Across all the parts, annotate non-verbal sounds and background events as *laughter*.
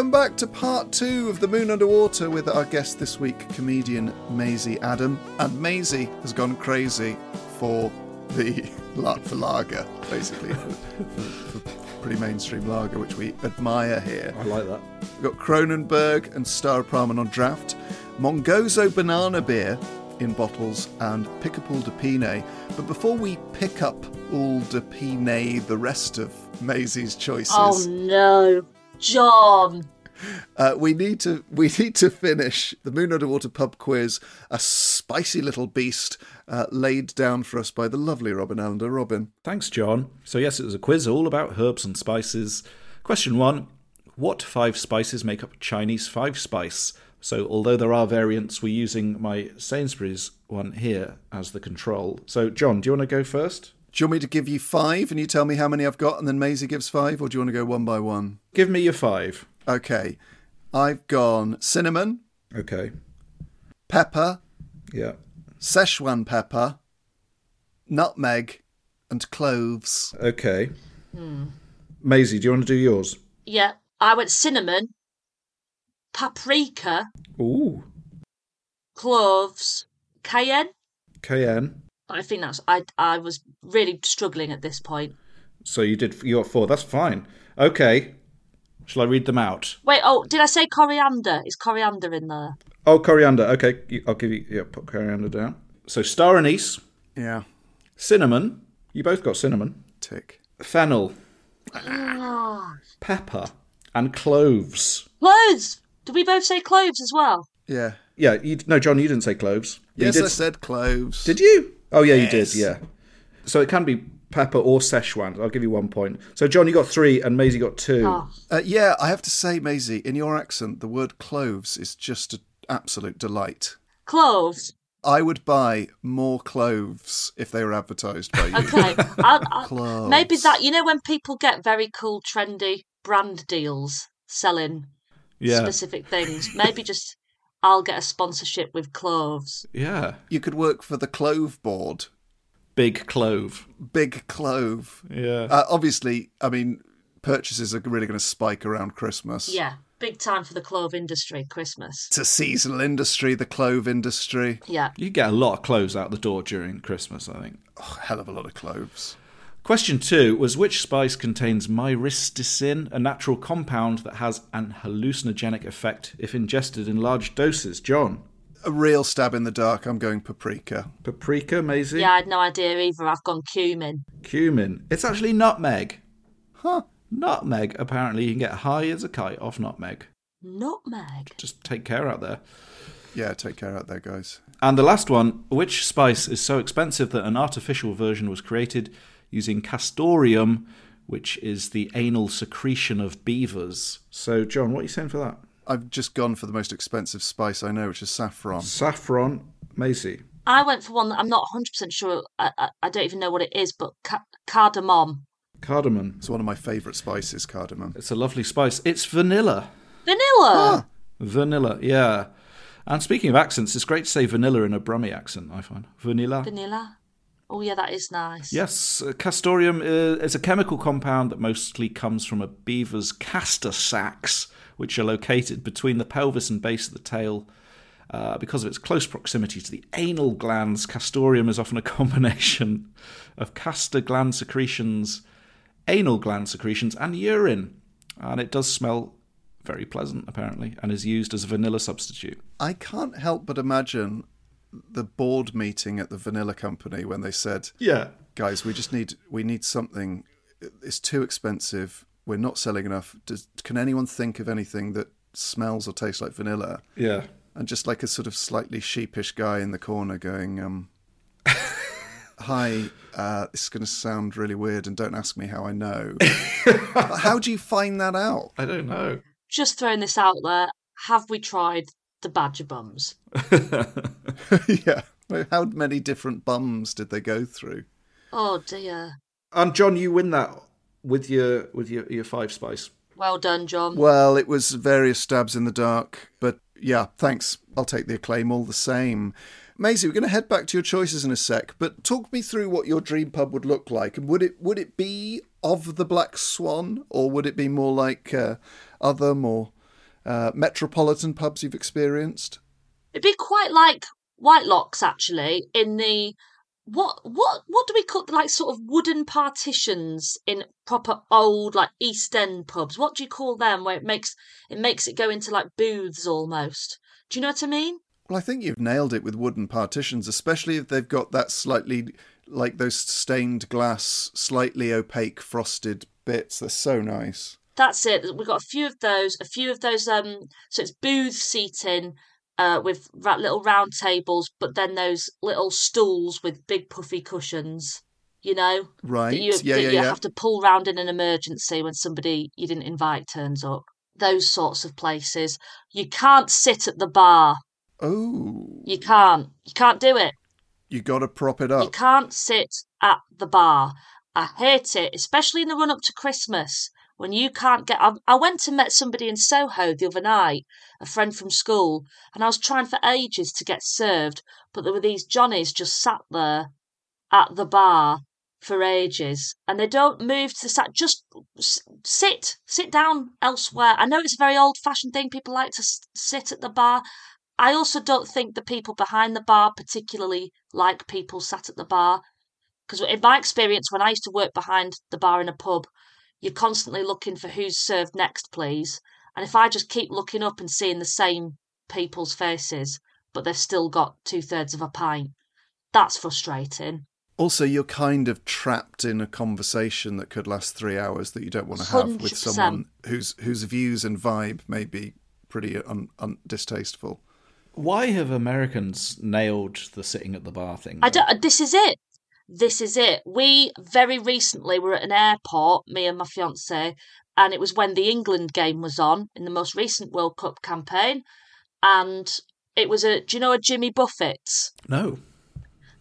Welcome back to part two of The Moon Underwater with our guest this week, comedian Maisie Adam. And Maisie has gone crazy for the *laughs* for lager, basically, for, for, for pretty mainstream lager, which we admire here. I like that. We've got Kronenbourg and Star Staropramen on draft, Mongozo banana beer in bottles, and Picpoul de Pinet. But before we pick up all de Pinet, the rest of Maisie's choices. Oh no, John. Uh, we need to *laughs* we need to finish the Moon Underwater pub quiz, a spicy little beast uh, laid down for us by the lovely Robin Allender. Robin, Thanks, John. So, yes, it was a quiz all about herbs and spices. Question one What five spices make up Chinese five spice? So, although there are variants, we're using my Sainsbury's one here as the control. So, John, do you want to go first? Do you want me to give you five and you tell me how many I've got, and then Maisie gives five, or do you want to go one by one? Give me your five. Okay, I've gone cinnamon, Okay. pepper, Yeah. Szechuan pepper, nutmeg, and cloves. Okay. Hmm. Maisie, do you want to do yours? Yeah, I went cinnamon, paprika, Ooh. cloves, cayenne. Cayenne. I think that's I. I was really struggling at this point. So you did you got four. That's fine. Okay. Shall I read them out? Wait, oh, did I say coriander? Is coriander in there? Oh, coriander. Okay, I'll give you. Yeah, put coriander down. So star anise, Yeah, cinnamon. You both got cinnamon. tick. Fennel, ah. pepper, and cloves. Cloves. Did we both say cloves as well? Yeah. Yeah. You, no, John, you didn't say cloves. You Yes, did, I said cloves. Did you? Oh, yeah, Yes. you did. Yeah. So it can be pepper or Szechuan. I'll give you one point. So John, you got three, and Maisie got two. Oh, Uh, yeah, I have to say, Maisie, in your accent, the word cloves is just an absolute delight. cloves. I would buy more cloves if they were advertised by you. Okay. *laughs* I, I, Cloves. maybe that. You know when people get very cool, trendy brand deals selling Yeah. specific things. Maybe just I'll get a sponsorship with cloves. Yeah. You could work for the Clove Board. Big clove. Big clove. Yeah. Uh, obviously, I mean, purchases are really going to spike around Christmas. Yeah, big time for the clove industry. Christmas. It's a seasonal industry, the clove industry. Yeah. you get a lot of cloves out the door during Christmas, I think. Oh, hell of a lot of cloves. Question two was which spice contains myristicin, a natural compound that has an hallucinogenic effect if ingested in large doses? John. A real stab in the dark. I'm going paprika. Paprika, Maisie? Yeah, I had no idea either. I've gone cumin. Cumin. It's actually nutmeg. Huh. Nutmeg. Apparently, you can get high as a kite off nutmeg. Nutmeg. Just take care out there. Yeah, take care out there, guys. And the last one which spice is so expensive that an artificial version was created using castoreum, which is the anal secretion of beavers? So, John, what are you saying for that? I've just gone for the most expensive spice I know, which is saffron. Saffron, Maisie. I went for one that I'm not 100% sure. I, I, I don't even know what it is, but ca- cardamom. Cardamom. It's one of my favourite spices, cardamom. It's a lovely spice. It's vanilla. Vanilla. Ah. Vanilla, yeah. And speaking of accents, it's great to say vanilla in a Brummie accent, I find. Vanilla. Vanilla. Oh yeah, that is nice. Yes, uh, castoreum uh, is a chemical compound that mostly comes from a beaver's castor sacs, which are located between the pelvis and base of the tail. Uh, because of its close proximity to the anal glands, castoreum is often a *laughs* combination of castor gland secretions, anal gland secretions, and urine. And it does smell very pleasant, apparently, and is used as a vanilla substitute. I can't help but imagine the board meeting at the vanilla company when they said, Yeah. "Guys, we just need we need something. It's too expensive. We're not selling enough. Does, can anyone think of anything that smells or tastes like vanilla?" Yeah. And just like a sort of slightly sheepish guy in the corner going, um, *laughs* "Hi, uh, this is going to sound really weird, and don't ask me how I know. *laughs* how do you find that out?" I don't know. Just throwing this out there. Have we tried the badger bums? *laughs* *laughs* yeah. How many different bums did they go through? Oh dear. And John, you win that with your with your, your five spice. Well done, John. Well, it was various stabs in the dark, but yeah, thanks. I'll take the acclaim all the same. Maisie, we're going to head back to your choices in a sec, but talk me through what your dream pub would look like. And would it would it be of the Black Swan, or would it be more like uh, other more uh, metropolitan pubs you've experienced? It'd be quite like Whitelocks actually in the what what what do we call like sort of wooden partitions in proper old like East End pubs? What do you call them where it makes it makes it go into like booths almost? Do you know what I mean? Well, I think you've nailed it with wooden partitions, especially if they've got that slightly like those stained glass, slightly opaque frosted bits. They're so nice. That's it. We've got a few of those, a few of those. Um, so it's booth seating, uh, with ra- little round tables, but then those little stools with big puffy cushions. You know, Right. that you, yeah, that yeah, you yeah. have to pull round in an emergency when somebody you didn't invite turns up. Those sorts of places. You can't sit at the bar. Oh, You can't. You can't do it. you got to prop it up. You can't sit at the bar. I hate it, especially in the run up to Christmas when you can't get. I, I went and met somebody in Soho the other night, a friend from school, and I was trying for ages to get served, but there were these Johnnies just sat there at the bar for ages and they don't move to the side. Just sit, sit down elsewhere. I know it's a very old fashioned thing. People like to sit at the bar. I also don't think the people behind the bar particularly like people sat at the bar. Because in my experience, when I used to work behind the bar in a pub, you're constantly looking for who's served next, please. And if I just keep looking up and seeing the same people's faces, but they've still got two thirds of a pint, that's frustrating. Also, you're kind of trapped in a conversation that could last three hours that you don't want to have with 100%. someone whose whose views and vibe may be pretty un, un, distasteful. Why have Americans nailed the sitting at the bar thing? I don't, this is it. This is it. We very recently were at an airport, me and my fiance, and it was when the England game was on in the most recent World Cup campaign, and it was a. Do you know a Jimmy Buffett's? No.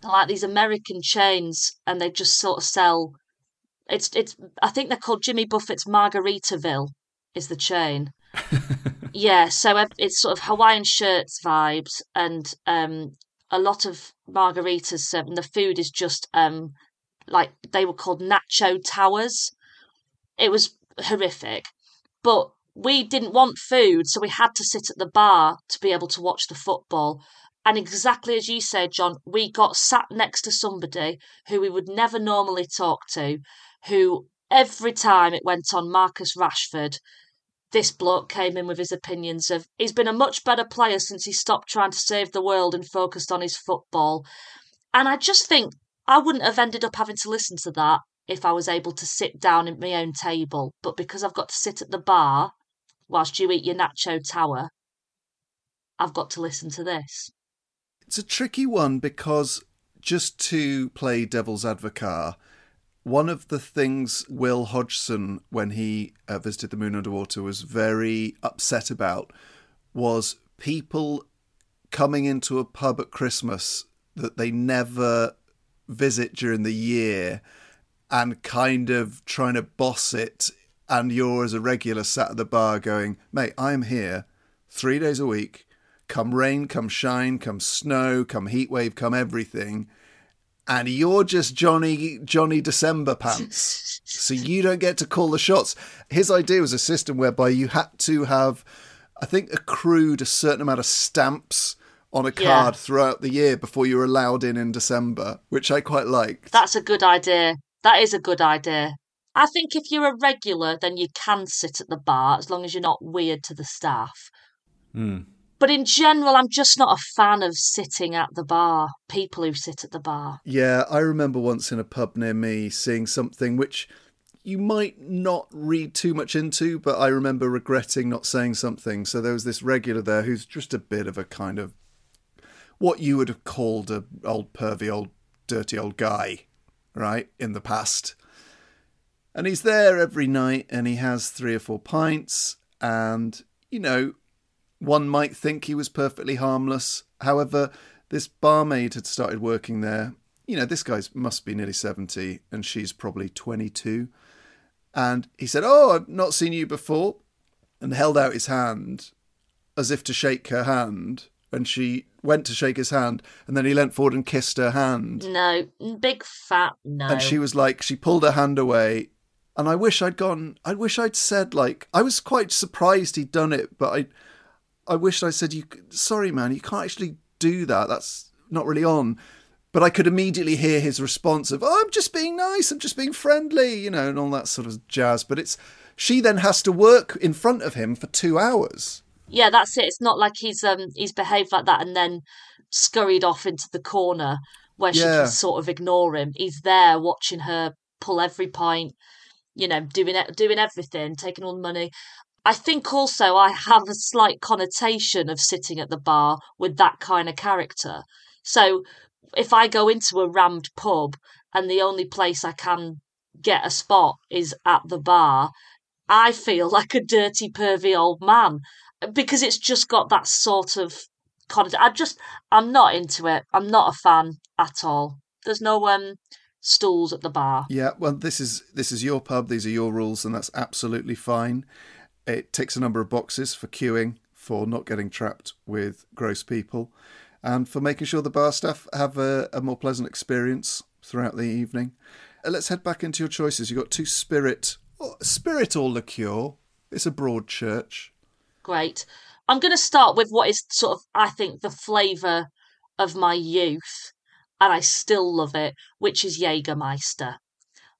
They're like these American chains, and they just sort of sell. It's it's. I think they're called Jimmy Buffett's Margaritaville. Is the chain? *laughs* yeah. So it's sort of Hawaiian shirts vibes, and um, a lot of margaritas served, and the food is just um, like they were called nacho towers. It was horrific, but we didn't want food, so we had to sit at the bar to be able to watch the football. And exactly as you said, John, we got sat next to somebody who we would never normally talk to, who every time it went on Marcus Rashford, this bloke came in with his opinions of he's been a much better player since he stopped trying to save the world and focused on his football. And I just think I wouldn't have ended up having to listen to that if I was able to sit down at my own table. But because I've got to sit at the bar whilst you eat your nacho tower, I've got to listen to this. It's a tricky one because just to play devil's advocate, one of the things Will Hodgson, when he uh, visited the Moon Underwater, was very upset about was people coming into a pub at Christmas that they never visit during the year and kind of trying to boss it. And you're, as a regular, sat at the bar going, mate, I am here three days a week. Come rain, come shine, come snow, come heat wave, come everything. And you're just Johnny Johnny December pants. *laughs* so you don't get to call the shots. His idea was a system whereby you had to have, I think, accrued a certain amount of stamps on a Yeah. card throughout the year before you were allowed in in December, which I quite liked. That's a good idea. That is a good idea. I think if you're a regular, then you can sit at the bar as long as you're not weird to the staff. Hmm. But in general, I'm just not a fan of sitting at the bar, people who sit at the bar. Yeah, I remember once in a pub near me seeing something which you might not read too much into, but I remember regretting not saying something. So there was this regular there who's just a bit of a kind of what you would have called a old pervy old dirty old guy, right, in the past. And he's there every night and he has three or four pints and you know, one might think he was perfectly harmless. However, this barmaid had started working there. You know, this guy's must be nearly 70 and she's probably 22. And he said, Oh, I've not seen you before. And held out his hand as if to shake her hand. And she went to shake his hand. And then he leant forward and kissed her hand. No, big fat no. And she was like, she pulled her hand away. And I wish I'd gone, I wish I'd said, like, I was quite surprised he'd done it, but I, I wished I said, "You, sorry, man, you can't actually do that. That's not really on." But I could immediately hear his response of, "Oh, I'm just being nice. I'm just being friendly," you know, and all that sort of jazz. But it's she then has to work in front of him for two hours. Yeah, that's it. It's not like he's um he's behaved like that and then scurried off into the corner where she Yeah. can sort of ignore him. He's there watching her pull every pint, you know, doing it, doing everything, taking all the money. I think also I have a slight connotation of sitting at the bar with that kind of character. So if I go into a rammed pub and the only place I can get a spot is at the bar, I feel *laughs* like a dirty, pervy old man because it's just got that sort of connotation. I just, I'm not into it. I'm not a fan at all. There's no um stools at the bar. Yeah, well, this is this is your pub. These are your rules, and that's absolutely fine. It ticks a number of boxes for queuing, for not getting trapped with gross people, and for making sure the bar staff have a, a more pleasant experience throughout the evening. Uh, let's head back into your choices. You've got two spirit, oh, spirit or liqueur. It's a broad church. Great. I'm going to start with what is sort of, I think, the flavour of my youth, and I still love it, which is Jägermeister.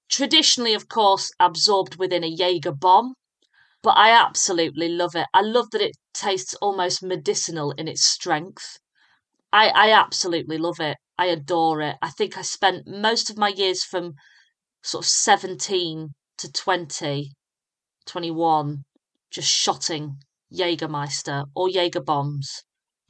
Traditionally, of course, absorbed within a Jaeger bomb, but I absolutely love it. I love that it tastes almost medicinal in its strength. I, I absolutely love it. I adore it. I think I spent most of my years from sort of 17 to 20, 21, just shotting Jägermeister or Jaeger bombs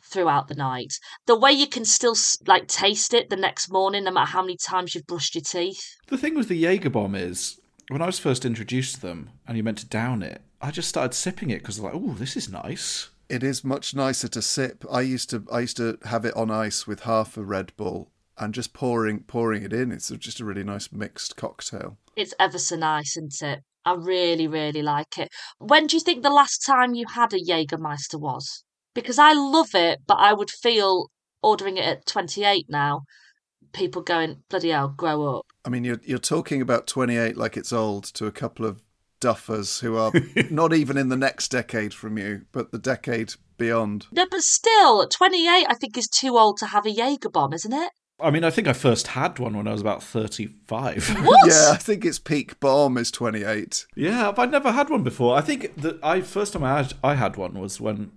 throughout the night. The way you can still like taste it the next morning, no matter how many times you've brushed your teeth. The thing with the Jaeger bomb is, when I was first introduced to them and you meant to down it, I just started sipping it because like, oh, this is nice. It is much nicer to sip. I used to I used to have it on ice with half a Red Bull and just pouring pouring it in. It's just a really nice mixed cocktail. It's ever so nice, isn't it? I really, really like it. When do you think the last time you had a Jägermeister was? Because I love it, but I would feel ordering it at 28 now, people going, bloody hell, grow up. I mean, you're you're talking about 28 like it's old to a couple of duffers who are *laughs* not even in the next decade from you, but the decade beyond. No, but still, 28 I think is too old to have a Jaeger bomb, isn't it? I mean, I think I first had one when I was about 35. What? *laughs* Yeah, I think its peak bomb is 28. yeah, but I'd never had one before. I think the I first time I had, I had one was when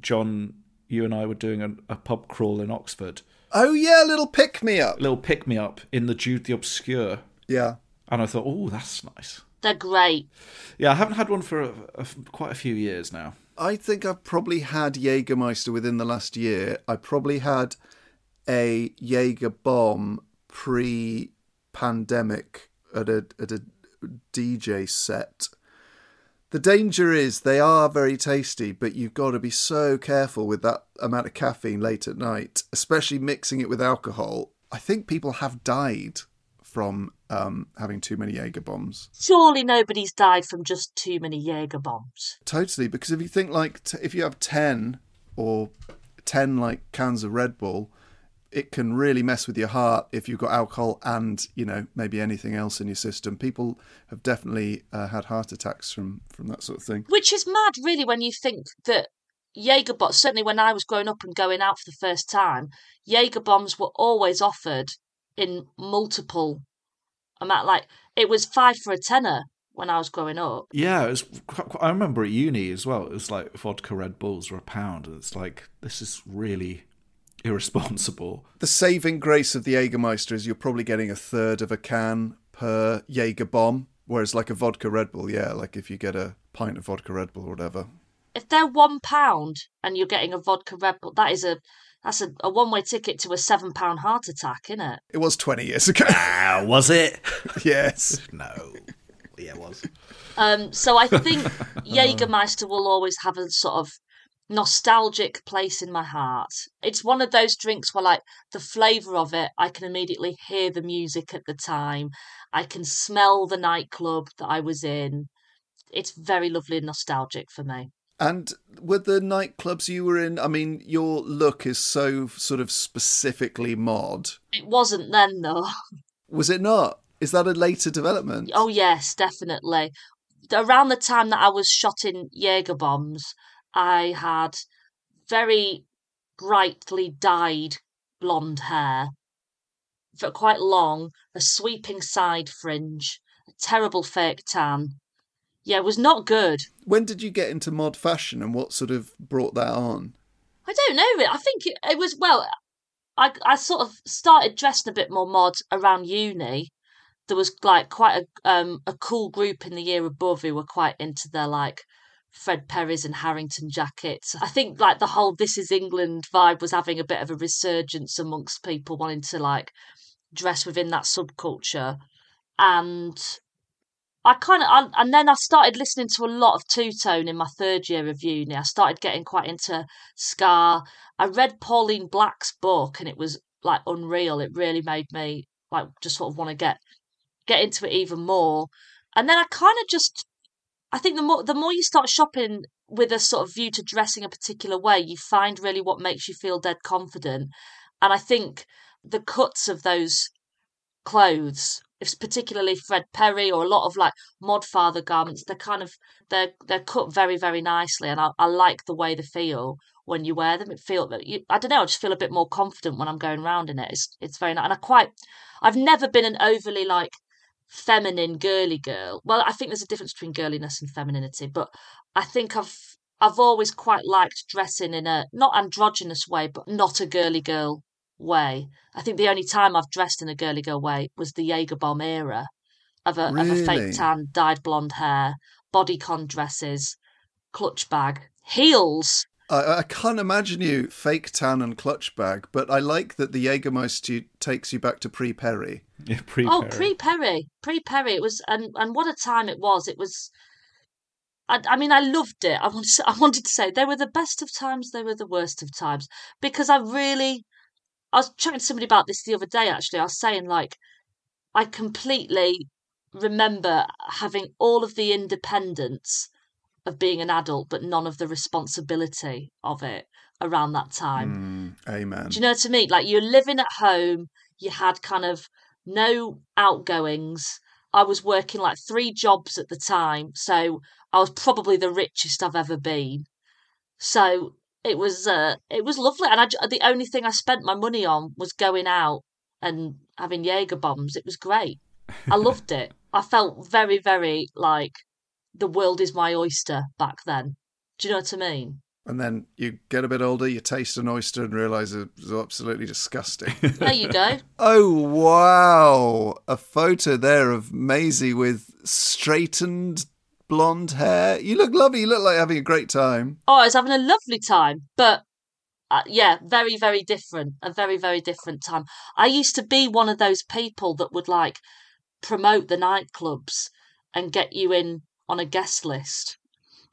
John, you and I were doing a, a pub crawl in Oxford. Oh yeah, little pick me up. A little pick me up in the Jude the Obscure. Yeah. And I thought, oh, that's nice. They're great. Yeah, I haven't had one for a, a, quite a few years now. I think I've probably had Jägermeister within the last year. I probably had a Jaeger bomb pre pandemic at a at a DJ set. The danger is they are very tasty, but you've got to be so careful with that amount of caffeine late at night, especially mixing it with alcohol. I think people have died from um, having too many Jaeger bombs. Surely nobody's died from just too many Jaeger bombs. Totally, because if you think like t- if you have ten or ten like cans of Red Bull, it can really mess with your heart if you've got alcohol and you know maybe anything else in your system. People have definitely uh, had heart attacks from from that sort of thing. Which is mad, really, when you think that Jaeger bombs. Certainly, when I was growing up and going out for the first time, Jaeger bombs were always offered in multiple amount. Like it was five for a tenner when I was growing up. Yeah, it was. quite- quite- I remember at uni as well. It was like vodka Red Bulls were a pound, and it's like this is really *laughs* irresponsible. The saving grace of the Jägermeister is you're probably getting a third of a can per Jaeger bomb, whereas like a vodka Red Bull, yeah, like if you get a pint of vodka Red Bull or whatever. If they're one pound and you're getting a vodka Red Bull, that is a that's a, a one way ticket to a seven pound heart attack, isn't it? It was 20 years ago. Ah, was it? *laughs* yes. no. Yeah, it was. Um, so I think *laughs* Jägermeister will always have a sort of nostalgic place in my heart. It's one of those drinks where, like, the flavour of it, I can immediately hear the music at the time. I can smell the nightclub that I was in. It's very lovely and nostalgic for me. And were the nightclubs you were in, I mean, your look is so sort of specifically mod. It wasn't then, though. Was it not? Is that a later development? Oh, yes, definitely. Around the time that I was shot in Jaeger bombs, I had very brightly dyed blonde hair, for quite long, a sweeping side fringe, a terrible fake tan. Yeah, it was not good. When did you get into mod fashion and what sort of brought that on? I don't know. I think it, it was well. I I sort of started dressing a bit more mod around uni. There was like quite a um a cool group in the year above who were quite into their like Fred Perry's and Harrington jackets. I think like the whole "This Is England" vibe was having a bit of a resurgence amongst people wanting to like dress within that subculture, and I kind of, and then I started listening to a lot of two tone in my third year of uni. I started getting quite into ska. I read Pauline Black's book, and it was like unreal. It really made me like just sort of want to get get into it even more. And then I kind of just, I think the more the more you start shopping with a sort of view to dressing a particular way, you find really what makes you feel dead confident. And I think the cuts of those clothes it's particularly Fred Perry or a lot of like mod father garments, they're kind of they're they're cut very very nicely, and I, I like the way they feel when you wear them. It feel you, I don't know, I just feel a bit more confident when I'm going around in it. It's it's very nice, and I quite I've never been an overly like feminine girly girl. Well, I think there's a difference between girliness and femininity, but I think I've I've always quite liked dressing in a not androgynous way, but not a girly girl way. I think the only time I've dressed in a girly girl way was the Jaeger bomb era of a, of a fake tan, dyed blonde hair, bodycon dresses, clutch bag, heels. I, I can't imagine you fake tan and clutch bag, but I like that the Jägermeister takes you back to pre Perry. *laughs* Yeah, pre Oh, pre Perry, pre Perry. It was, and and what a time it was. It was. I, I mean, I loved it. I wanted, to, *laughs* I wanted to say they were the best of times. They were the worst of times because I really. I was chatting to somebody about this the other day. Actually, I was saying like, I completely remember having all of the independence of being an adult, but none of the responsibility of it around that time. Mm, amen. Do you know what I mean? Like you're living at home, you had kind of no outgoings. I was working like three jobs at the time, so I was probably the richest I've ever been. So it was uh, it was lovely, and I, the only thing I spent my money on was going out and having Jaeger bombs. It was great. I *laughs* loved it. I felt very, very like the world is my oyster back then. Do you know what I mean? And then you get a bit older, you taste an oyster and realise it's absolutely disgusting. There you go. *laughs* oh, wow. A photo there of Maisie with straightened blonde hair. You look lovely. You look like having a great time. Oh, I was having a lovely time, but uh, yeah, very, very different. A very, very different time. I used to be one of those people that would like promote the nightclubs and get you in on a guest list,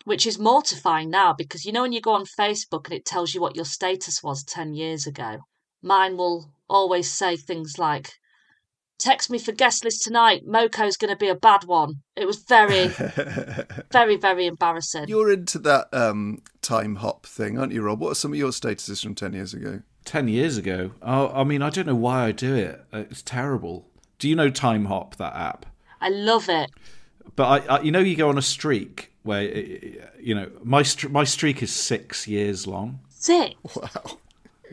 which is mortifying now because you know when you go on Facebook and it tells you what your status was 10 years ago, mine will always say things like text me for guest list tonight. Moko's going to be a bad one. It was very, *laughs* very, very embarrassing. You're into that um, Timehop thing, aren't you, Rob? What are some of your statuses from 10 years ago? 10 years ago? Oh, I mean, I don't know why I do it. Uh, It's terrible. Do you know Timehop, that app? I love it. But I, I you know, you go on a streak where, uh, you know, my, my streak is six years long. Six? Wow.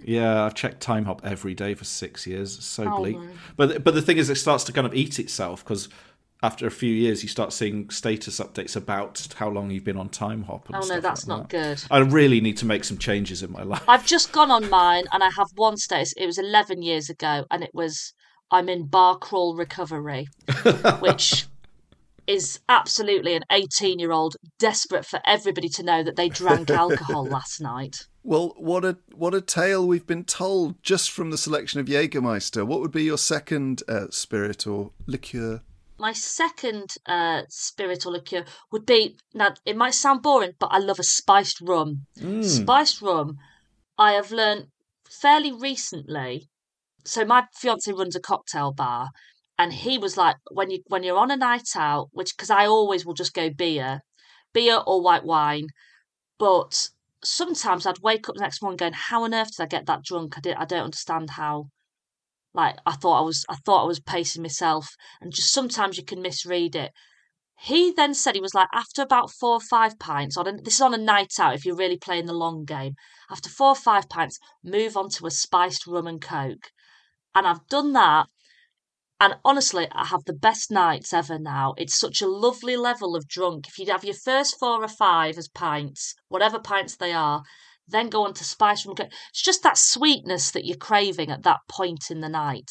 Yeah, I've checked Timehop every day for six years. It's so Oh bleak. But but the thing is, it starts to kind of eat itself because after a few years, you start seeing status updates about how long you've been on Timehop. And Oh no, that's like not that. good. I really need to make some changes in my life. I've just gone on mine and I have one status. It was 11 years ago and it was I'm in bar crawl recovery, *laughs* which is absolutely an 18 year old desperate for everybody to know that they drank *laughs* alcohol last night. Well, what a what a tale we've been told just from the selection of Jägermeister. What would be your second uh, spirit or liqueur? My second uh, spirit or liqueur would be now it might sound boring, but I love a spiced rum. Spiced rum, I have learned fairly recently. So my fiance runs a cocktail bar, and he was like, when you when you're on a night out, which because I always will just go beer, beer or white wine, but sometimes I'd wake up the next morning going, how on earth did I get that drunk? I did I don't understand how. Like I thought I was I thought I was pacing myself, and just sometimes you can misread it. He then said he was like after about four or five pints on a, this is on a night out if you're really playing the long game. After four or five pints, move on to a spiced rum and coke, and I've done that. And honestly, I have the best nights ever now. It's such a lovely level of drunk. If you'd have your first four or five as pints, whatever pints they are, then go on to spice rum. and coke. It's just that sweetness that you're craving at that point in the night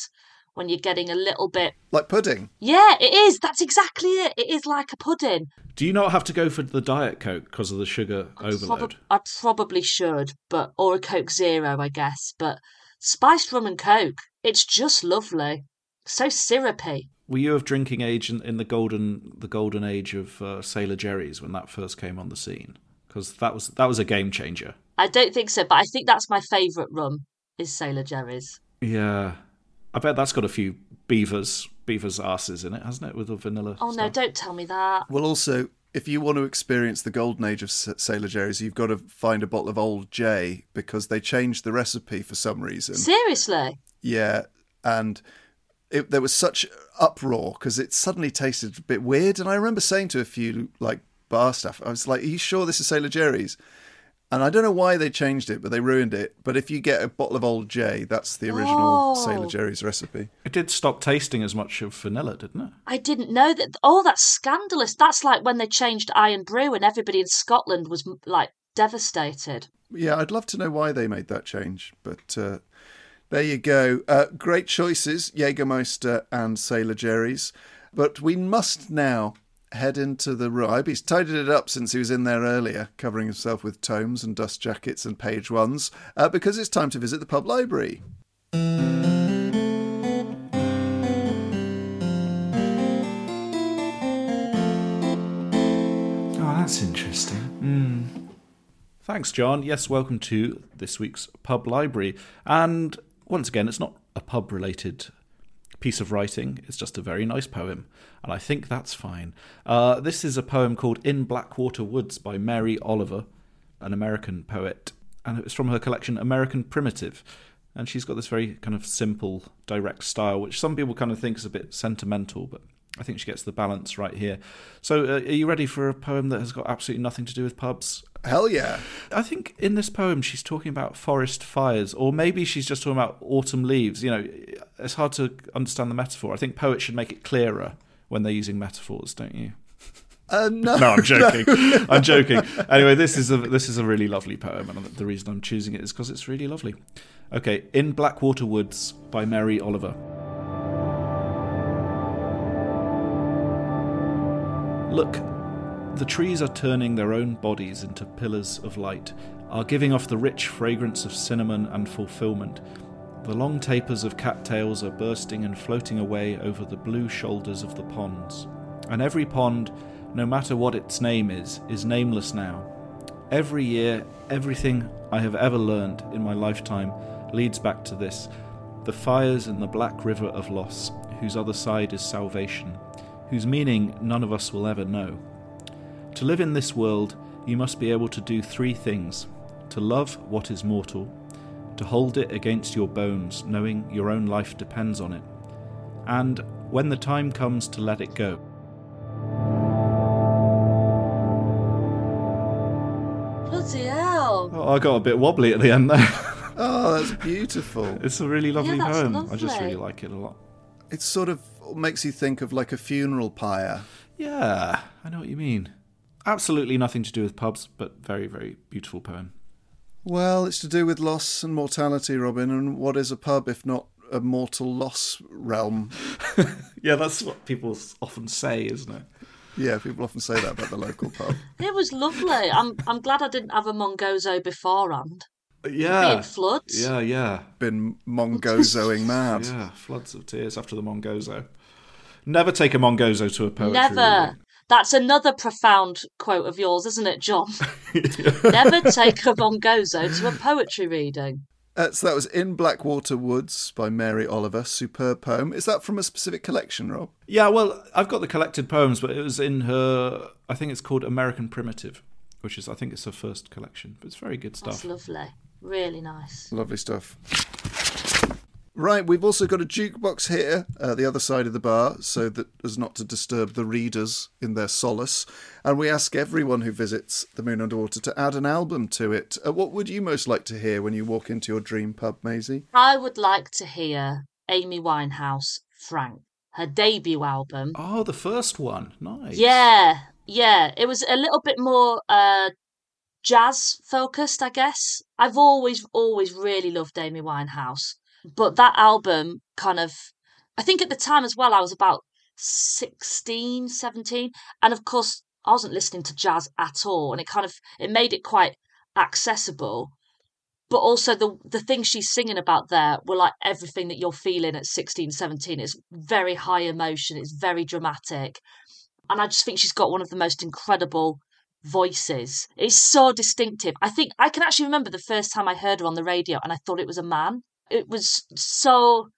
when you're getting a little bit. Like pudding. Yeah, it is. That's exactly it. It is like a pudding. Do you not have to go for the Diet Coke because of the sugar overload? Prob- I probably should, but or a Coke Zero, I guess. But spiced rum and coke, it's just lovely. So syrupy. Were you of drinking age in, in the golden the golden age of uh, Sailor Jerry's when that first came on the scene? Because that was that was a game changer. I don't think so, but I think that's my favourite rum is Sailor Jerry's. Yeah, I bet that's got a few beavers beavers asses in it, hasn't it? With the vanilla. Oh no, don't tell me that. Well, also, if you want to experience the golden age of Sailor Jerry's, you've got to find a bottle of Old J because they changed the recipe for some reason. Seriously. Yeah, and it, there was such uproar because it suddenly tasted a bit weird. And I remember saying to a few like bar staff, I was like, "Are you sure this is Sailor Jerry's?" And I don't know why they changed it, but they ruined it. But if you get a bottle of Old J, that's the original Oh. Sailor Jerry's recipe. It did stop tasting as much of vanilla, didn't it? I didn't know that. Oh, that's scandalous. That's like when they changed Irn-Bru and everybody in Scotland was like devastated. Yeah, I'd love to know why they made that change, but uh, there you go. Uh, great choices, Jägermeister and Sailor Jerry's. But we must now head into the room. He's tidied it up since he was in there earlier, covering himself with tomes and dust jackets and page ones, uh, because it's time to visit the pub library. Oh, that's interesting. Thanks, John. Yes, welcome to this week's pub library. And once again, it's not a pub related piece of writing, it's just a very nice poem. And I think that's fine. Uh, this is a poem called In Blackwater Woods by Mary Oliver, an American poet. And it's from her collection American Primitive. And she's got this very kind of simple, direct style, which some people kind of think is a bit sentimental, but I think she gets the balance right here. So, uh, are you ready for a poem that has got absolutely nothing to do with pubs? Hell yeah. I think in this poem she's talking about forest fires, or maybe she's just talking about autumn leaves. You know, it's hard to understand the metaphor. I think poets should make it clearer when they're using metaphors, don't you? Uh, no, No, I'm *laughs* joking. I'm joking. Anyway, this is a this is a really lovely poem, and the reason I'm choosing it is because it's really lovely. Okay, in Blackwater Woods by Mary Oliver. Look, the trees are turning their own bodies into pillars of light, are giving off the rich fragrance of cinnamon and fulfillment. The long tapers of cattails are bursting and floating away over the blue shoulders of the ponds. And every pond, no matter what its name is, is nameless now. Every year, everything I have ever learned in my lifetime leads back to this the fires in the black river of loss, whose other side is salvation, whose meaning none of us will ever know. To live in this world, you must be able to do three things to love what is mortal, to hold it against your bones, knowing your own life depends on it, and when the time comes to let it go. Bloody hell. Oh, I got a bit wobbly at the end there. *laughs* Oh, that's beautiful. it's a really lovely that's poem. I just really like it a lot. It sort of makes you think of like a funeral pyre. Yeah, I know what you mean. Absolutely nothing to do with pubs, but very, very beautiful poem. Well, it's to do with loss and mortality, Robin, and what is a pub if not a mortal loss realm? *laughs* Yeah, that's what people often say, isn't it? Yeah, people often say that about the local pub. *laughs* It was lovely. I'm I'm glad I didn't have a Mongozo beforehand. Yeah. Being floods. Yeah, yeah. Been mongozoing mad. *laughs* Yeah, floods of tears after the Mongozo. Never take a Mongozo to a poetry Never. reading. That's another profound quote of yours, isn't it, John? *laughs* Never *laughs* take a Mongozo to a poetry reading. Uh, so that was In Blackwater Woods by Mary Oliver. Superb poem. Is that from a specific collection, Rob? Yeah, well, I've got the collected poems, but it was in her. I think it's called American Primitive, which is I think it's her first collection. But it's very good That's stuff. lovely. Really nice. Lovely stuff. Right, we've also got a jukebox here, uh, the other side of the bar, so that as not to disturb the readers in their solace. And we ask everyone who visits the Moon Underwater to add an album to it. Uh, what would you most like to hear when you walk into your dream pub, Maisie? I would like to hear Amy Winehouse, Frank, her debut album. Oh, the first one. Nice. Yeah, yeah. It was a little bit more uh, jazz focused, I guess. I've always, always really loved Amy Winehouse. But that album kind of, I think at the time as well, I was about 16, 17. And of course, I wasn't listening to jazz at all. And it kind of, it made it quite accessible. But also the the things she's singing about there were like everything that you're feeling at 16, 17. It's very high emotion. It's very dramatic and I just think she's got one of the most incredible voices. It's so distinctive. I think I can actually remember the first time I heard her on the radio and I thought it was a man. It was so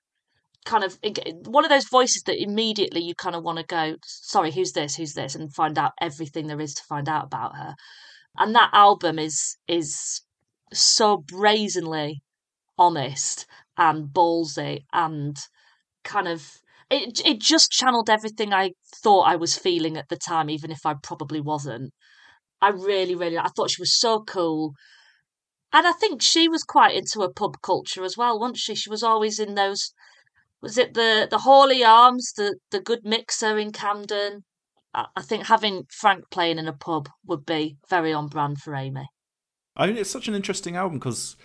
kind of one of those voices that immediately you kind of want to go, sorry, who's this? Who's this? and find out everything there is to find out about her. And that album is is so brazenly honest and ballsy and kind of it it just channeled everything I thought I was feeling at the time, even if I probably wasn't. I really, really, I thought she was so cool, and I think she was quite into a pub culture as well, wasn't she? She was always in those. Was it the the Hawley Arms, the the Good Mixer in Camden? I, I think having Frank playing in a pub would be very on brand for Amy. I mean, it's such an interesting album because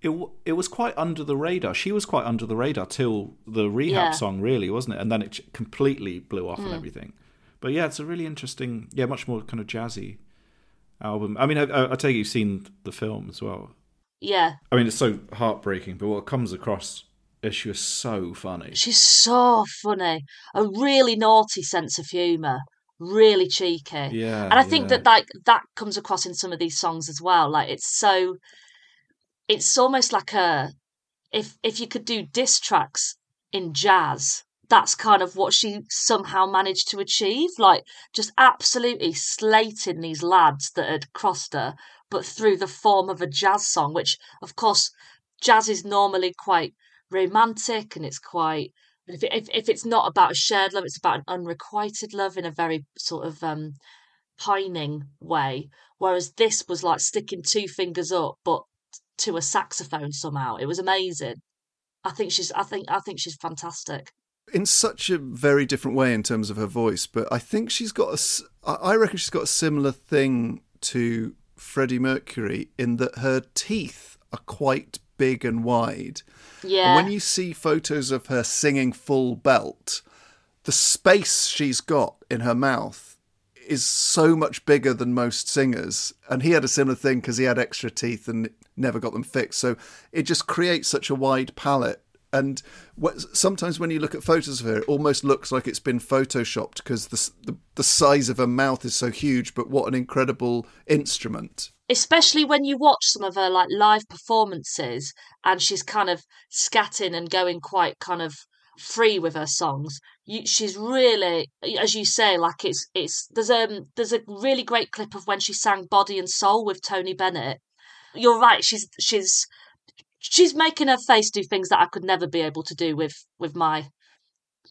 it it was quite under the radar. She was quite under the radar till the rehab Yeah. song, really, wasn't it? And then it completely blew off Hmm. and everything. But yeah, it's a really interesting, yeah, much more kind of jazzy album. I mean, I, I, I take it you've seen the film as well. Yeah, I mean, it's so heartbreaking, but what comes across is she was so funny. she's so funny. A really naughty sense of humour, really cheeky. Yeah, and I think yeah. that like that comes across in some of these songs as well. Like it's so, it's almost like a if if you could do diss tracks in jazz, that's kind of what she somehow managed to achieve. Like just absolutely slating these lads that had crossed her, but through the form of a jazz song, which of course jazz is normally quite romantic and it's quite if, if if it's not about a shared love, it's about an unrequited love in a very sort of um pining way. Whereas this was like sticking two fingers up, but to a saxophone somehow. It was amazing. I think she's. I think. I think she's fantastic. In such a very different way in terms of her voice, but I think she's got a, I reckon she's got a similar thing to Freddie Mercury in that her teeth are quite big and wide. Yeah. And when you see photos of her singing full belt, the space she's got in her mouth is so much bigger than most singers. And he had a similar thing because he had extra teeth and never got them fixed. So it just creates such a wide palette. And what, sometimes when you look at photos of her, it almost looks like it's been photoshopped because the, the the size of her mouth is so huge. But what an incredible instrument! especially when you watch some of her like live performances and she's kind of scatting and going quite kind of free with her songs. You, she's really, as you say, like it's it's there's um there's a really great clip of when she sang "Body and Soul" with Tony Bennett. You're right. She's she's she's making her face do things that I could never be able to do with with my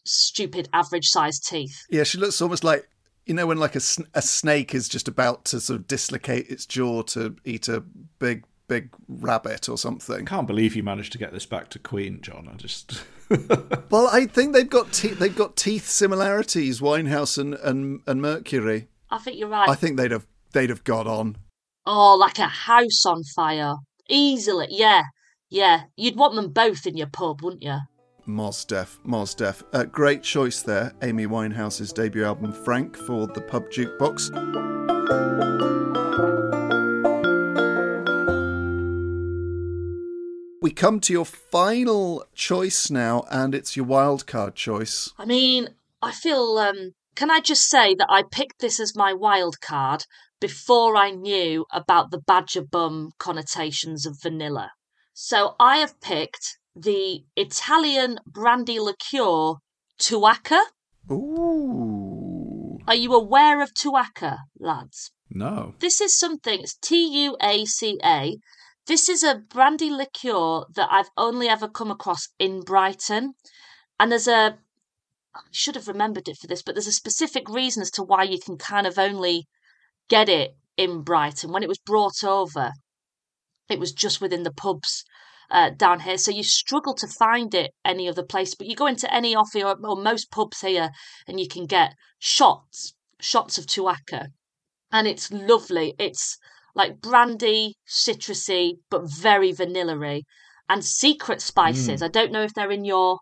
stupid average sized teeth. Yeah, she looks almost like you know when like a, a snake is just about to sort of dislocate its jaw to eat a big big rabbit or something. I can't believe you managed to get this back to Queen, John. I just *laughs* well, I think they've got te- they've got teeth similarities, Winehouse and, and and Mercury. I think you're right. I think they'd have they'd have got on. Oh, like a house on fire, easily. Yeah, yeah. You'd want them both in your pub, wouldn't you? Mos Def, Mos Def. Uh, great choice there, Amy Winehouse's debut album Frank for the Pub Jukebox. We come to your final choice now, and it's your wild card choice. I mean, I feel. Um, can I just say that I picked this as my wild card before I knew about the badger bum connotations of vanilla. So I have picked the Italian brandy liqueur Tuaca. Ooh. Are you aware of Tuaca, lads? no. This is something, it's T U A C A. This is a brandy liqueur that I've only ever come across in Brighton. And there's a, I should have remembered it for this, but there's a specific reason as to why you can kind of only get it in Brighton. When it was brought over, it was just within the pubs uh, down here. So you struggle to find it any other place. But you go into any off or, or most pubs here and you can get shots, shots of Tuaca. And it's lovely. It's like brandy, citrusy, but very vanilla-y. And secret spices. I don't know if they're in your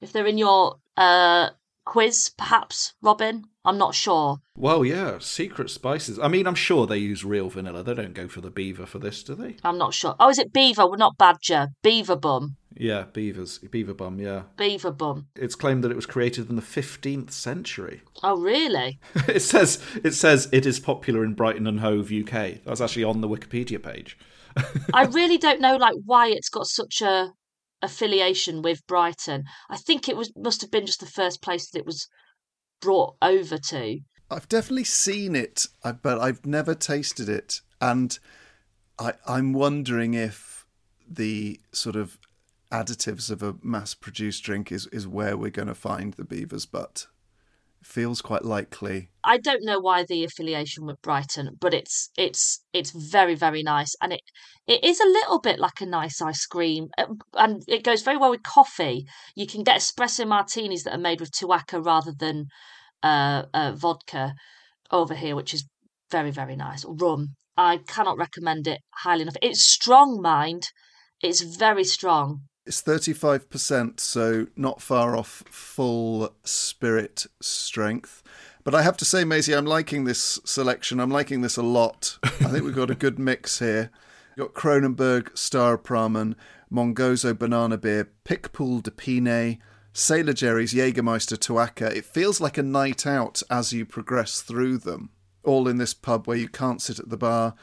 if they're in your uh quiz, perhaps, Robin. I'm not sure. Well, yeah, secret spices. I mean, I'm sure they use real vanilla. They don't go for the beaver for this, do they? I'm not sure. Oh, is it beaver? Well, not badger. Beaver bum. Yeah, beavers, beaver bum. Yeah, Beaver bum. it's claimed that it was created in the 15th century. Oh, really? *laughs* it says it says it is popular in Brighton and Hove, UK. That's actually on the Wikipedia page. *laughs* I really don't know like why it's got such a affiliation with Brighton. I think it was must have been just the first place that it was brought over to. I've definitely seen it, but I've never tasted it, and I, I'm wondering if the sort of additives of a mass-produced drink is, is where we're going to find the beaver's butt. Feels quite likely. I don't know why the affiliation with Brighton, but it's it's it's very very nice, and it it is a little bit like a nice ice cream, uh, and it goes very well with coffee. You can get espresso martinis that are made with tuaca rather than uh, uh, vodka over here, which is very very nice. Rum. I cannot recommend it highly enough. It's strong, mind. It's very strong. It's 35%, so not far off full spirit strength. But I have to say, Maisie, I'm liking this selection. I'm liking this a lot. I think we've got a good mix here. We've got Kronenbourg, Star Pramen, Mongozo Banana Beer, Picpoul de Pinet, Sailor Jerry's Jägermeister Tuaca. It feels like a night out as you progress through them. All in this pub where you can't sit at the bar.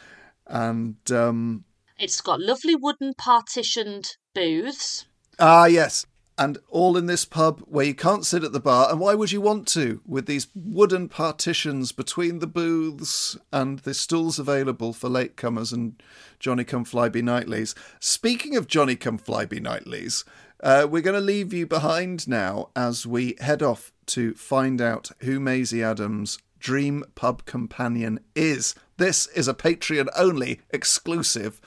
And um, It's got lovely wooden partitioned booths. Ah, yes. And all in this pub where you can't sit at the bar. And why would you want to? With these wooden partitions between the booths and the stools available for latecomers and Johnny Come Flyby Nightlies. Speaking of Johnny Come Flyby Nightlies, uh, we're going to leave you behind now as we head off to find out who Maisie Adams' dream pub companion is. This is a Patreon only exclusive.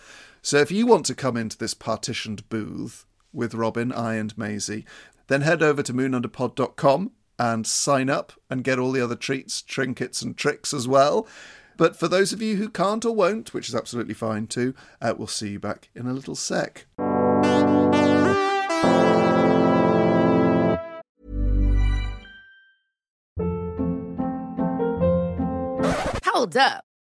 So if you want to come into this partitioned booth with Robin, I, and Maisie, then head over to moonunderpod.com and sign up and get all the other treats, trinkets, and tricks as well. But for those of you who can't or won't, which is absolutely fine too, uh, we'll see you back in a little sec. Hold up.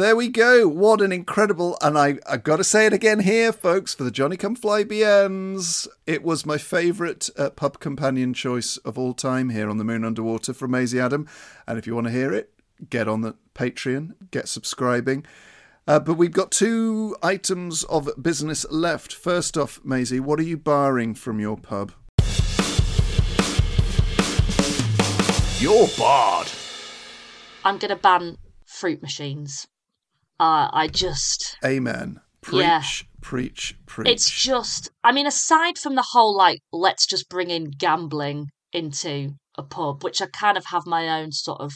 There we go. What an incredible, and I, I've got to say it again here, folks, for the Johnny Come Fly BNs. It was my favourite uh, pub companion choice of all time here on The Moon Underwater from Maisie Adam. And if you want to hear it, get on the Patreon, get subscribing. Uh, but we've got two items of business left. First off, Maisie, what are you barring from your pub? You're barred. I'm going to ban fruit machines. Uh, I just. Amen. Preach, Yeah. preach, preach. It's just. I mean, aside from the whole, like, let's just bring in gambling into a pub, which I kind of have my own sort of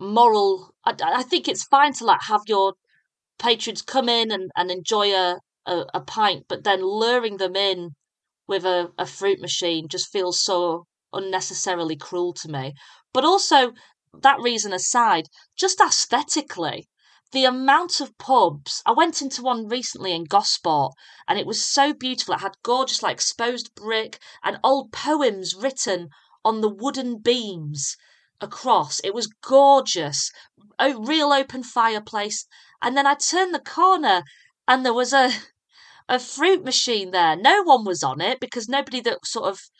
moral. I, I think it's fine to, like, have your patrons come in and, and enjoy a, a, a pint, but then luring them in with a, a fruit machine just feels so unnecessarily cruel to me. But also, that reason aside, just aesthetically, the amount of pubs. I went into one recently in Gosport and it was so beautiful. It had gorgeous, like exposed brick and old poems written on the wooden beams across. It was gorgeous. A real open fireplace. And then I turned the corner and there was a a fruit machine there. No one was on it because nobody that sort of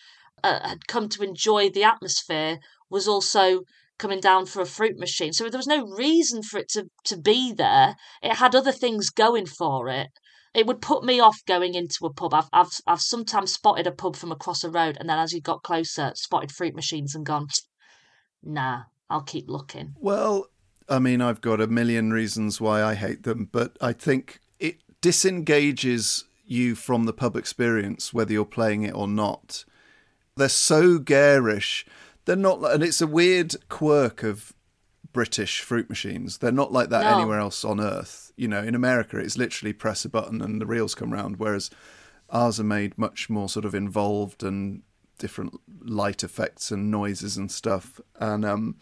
uh, had come to enjoy the atmosphere was also coming down for a fruit machine. So there was no reason for it to, to be there. It had other things going for it. It would put me off going into a pub. I've I've I've sometimes spotted a pub from across a road and then as you got closer, spotted fruit machines and gone, nah, I'll keep looking. Well, I mean, I've got a million reasons why I hate them, but I think it disengages you from the pub experience, whether you're playing it or not. They're so garish. They're not, and it's a weird quirk of British fruit machines. They're not like that No. anywhere else on earth. You know, in America, it's literally press a button and the reels come round, whereas ours are made much more sort of involved and different light effects and noises and stuff. And um,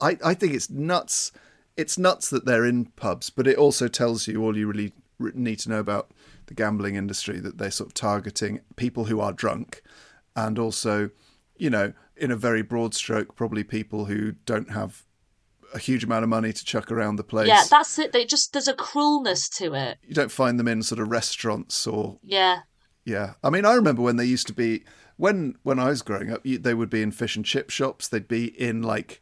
I, I think it's nuts. It's nuts that they're in pubs, but it also tells you all you really need to know about the gambling industry that they're sort of targeting people who are drunk and also, you know, in a very broad stroke, probably people who don't have a huge amount of money to chuck around the place. Yeah, that's it. They just there's a cruelness to it. you don't find them in sort of restaurants or Yeah. yeah. I mean, I remember when they used to be when when I was growing up, you, they would be in fish and chip shops. They'd be in like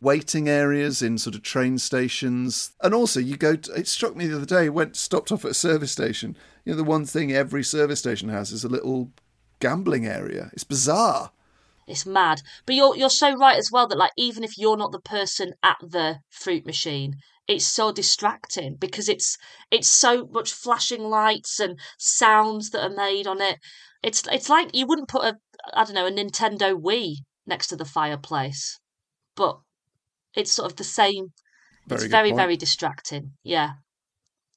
waiting areas in sort of train stations, and also you go. To, it struck me the other day. Went stopped off at a service station. You know, the one thing every service station has is a little gambling area. It's bizarre. It's mad. But you're you're so right as well that like even if you're not the person at the fruit machine, it's so distracting because it's it's so much flashing lights and sounds that are made on it. It's it's like you wouldn't put a I don't know, a Nintendo Wii next to the fireplace. But it's sort of the same Very it's very, point. very distracting. Yeah.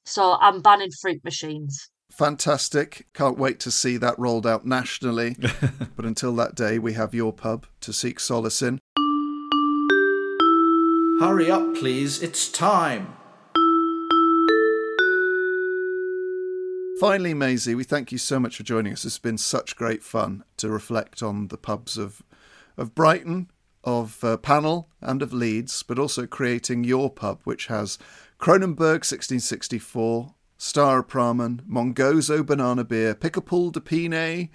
So I'm banning fruit machines. Fantastic. Can't wait to see that rolled out nationally. *laughs* but until that day, we have your pub to seek solace in. Hurry up, please. It's time. Finally, Maisie, we thank you so much for joining us. It's been such great fun to reflect on the pubs of of Brighton, of uh, Pannal, and of Leeds, but also creating your pub, which has Kronenbourg 1664, Staropramen, Mongozo Banana Beer, Picpoul de Pinet,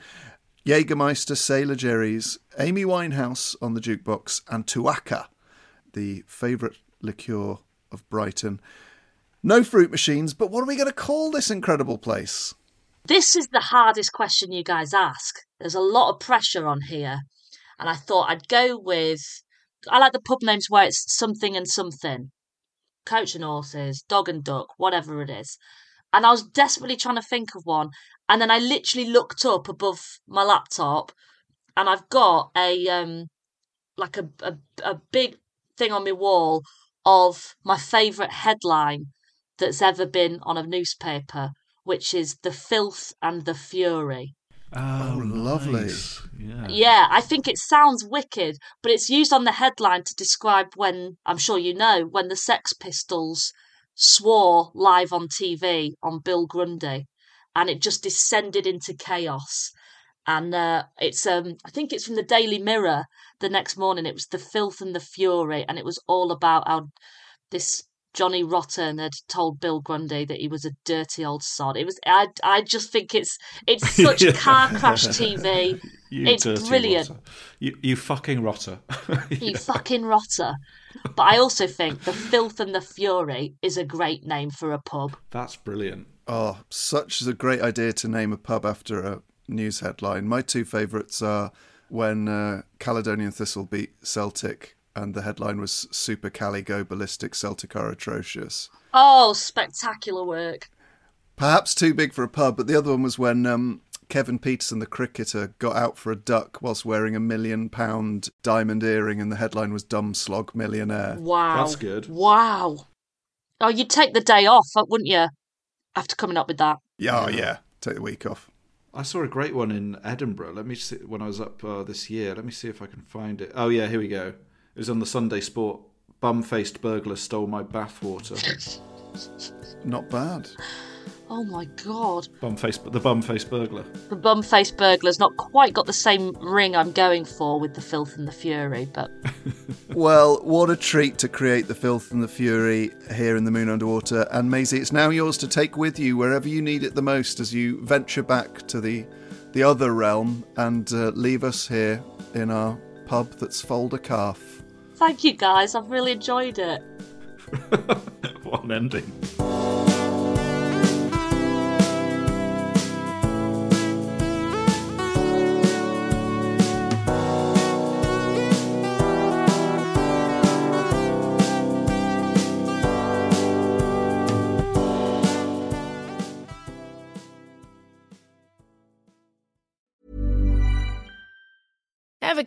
Jägermeister Sailor Jerry's, Amy Winehouse on the jukebox, and Tuaca, the favourite liqueur of Brighton. No fruit machines, but what are we going to call this incredible place? This is the hardest question you guys ask. There's a lot of pressure on here. And I thought I'd go with I like the pub names where it's something and something, coach and horses, dog and duck, whatever it is. And I was desperately trying to think of one, and then I literally looked up above my laptop, and I've got a um like a a, a big thing on my wall of my favourite headline that's ever been on a newspaper, which is The Filth and the Fury. Oh, lovely. nice. Yeah. Yeah, I think it sounds wicked, but it's used on the headline to describe when, I'm sure you know, when the Sex Pistols swore live on TV on Bill Grundy and it just descended into chaos. And uh, it's, um, I think it's from the Daily Mirror the next morning. It was The Filth and the Fury, and it was all about how this Johnny Rotten had told Bill Grundy that he was a dirty old sod. It was, I, I just think it's, it's *laughs* such car crash TV. *laughs* You It's dirty brilliant. rotter. You, you fucking rotter. *laughs* You fucking rotter. But I also think the Filth and the Fury is a great name for a pub. That's brilliant. Oh, such a great idea to name a pub after a news headline. My two favourites are when uh, Caledonian Thistle beat Celtic and the headline was Super Cali Go Ballistic Celtic are atrocious. Oh, spectacular work. Perhaps too big for a pub, but the other one was when um, Kevin Pietersen, the cricketer, got out for a duck whilst wearing a million pound diamond earring, and the headline was Dumb Slog Millionaire. Wow. That's good. Wow. Oh, you'd take the day off, wouldn't you? After coming up with that. Yeah, oh, yeah. Take the week off. I saw a great one in Edinburgh. Let me see when I was up uh, this year. Let me see if I can find it. Oh yeah, here we go. It was on the Sunday Sport. Bum-faced burglar stole my bathwater. Not bad. Oh my god. Bum-faced, the bum-faced burglar. The bum faced burglar's not quite got the same ring I'm going for with the filth and the fury, but *laughs* Well, what a treat to create the filth and the fury here in the Moon Underwater. And Maisie, it's now yours to take with you wherever you need it the most as you venture back to the the other realm and uh, leave us here in our pub that's Folder Calf. thank you guys. I've really enjoyed it. *laughs* what an ending.